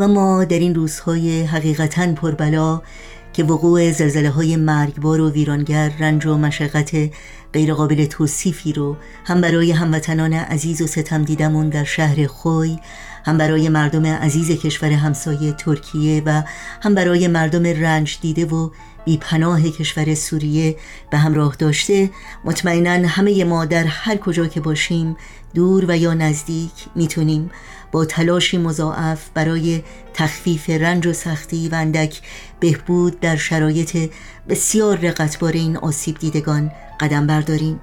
و ما در این روزهای حقیقتا پربلا که وقوع زلزله های مرگبار و ویرانگر رنج و مشقت غیرقابل توصیفی رو هم برای هموطنان عزیز و ستم دیدمون در شهر خوی هم برای مردم عزیز کشور همسایه ترکیه و هم برای مردم رنج دیده و بی پناه کشور سوریه به همراه داشته. مطمئنا همه ما در هر کجا که باشیم دور و یا نزدیک می‌تونیم با تلاشی مضاعف برای تخفیف رنج و سختی و اندک بهبود در شرایط بسیار رقتبار این آسیب دیدگان قدم برداریم.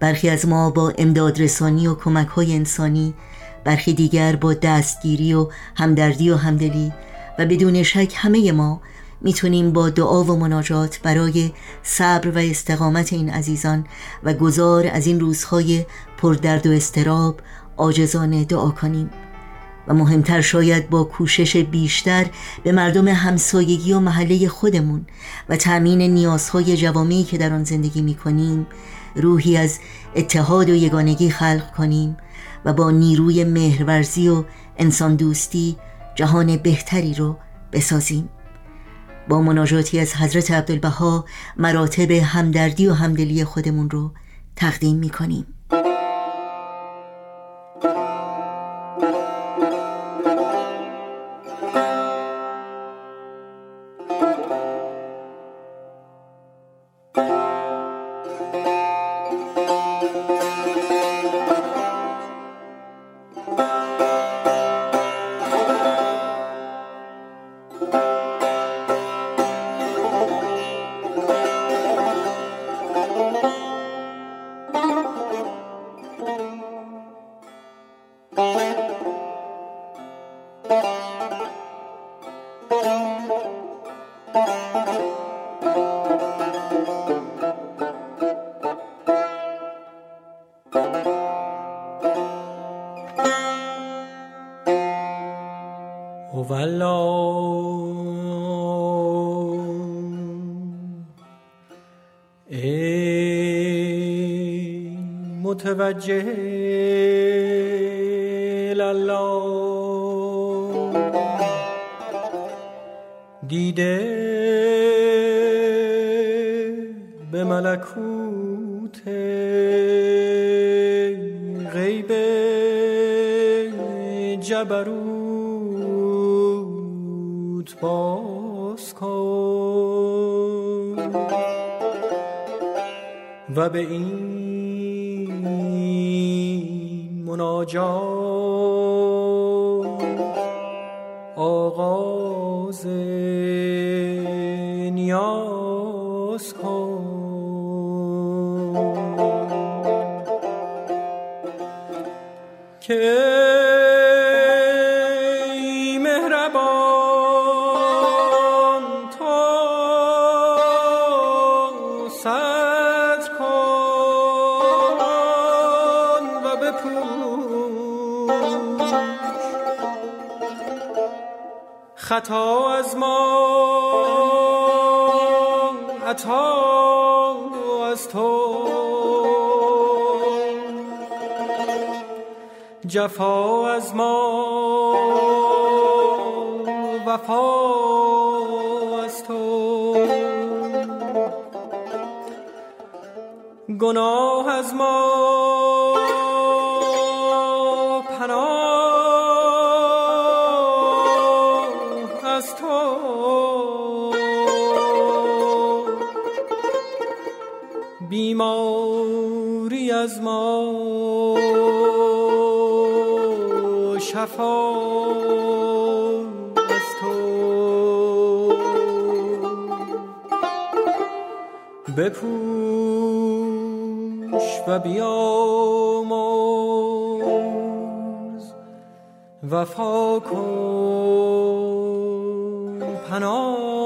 برخی از ما با امداد رسانی و کمک های انسانی برخی دیگر با دستگیری و همدردی و همدلی و بدون شک همه ما می‌تونیم با دعا و مناجات برای صبر و استقامت این عزیزان و گذار از این روزهای پردرد و استراب آجزانه دعا کنیم. و مهمتر شاید با کوشش بیشتر به مردم همسایگی و محله خودمون و تأمین نیازهای جوامعی که در آن زندگی می کنیم روحی از اتحاد و یگانگی خلق کنیم و با نیروی مهرورزی و انسان دوستی جهان بهتری رو بسازیم. با مناجاتی از حضرت عبدالبها مراتب همدردی و همدلی خودمون رو تقدیم می کنیم متوجه الله دیده به ملکوت غیب جبروت. باز کن و به این مناجات آغاز نیاز کن که خطا از ما عطا از تو. جفا از ما وفا از تو. گناه از ما بیماری از ما. شفا از تو. بپوش و بیاموز وفا کن پناه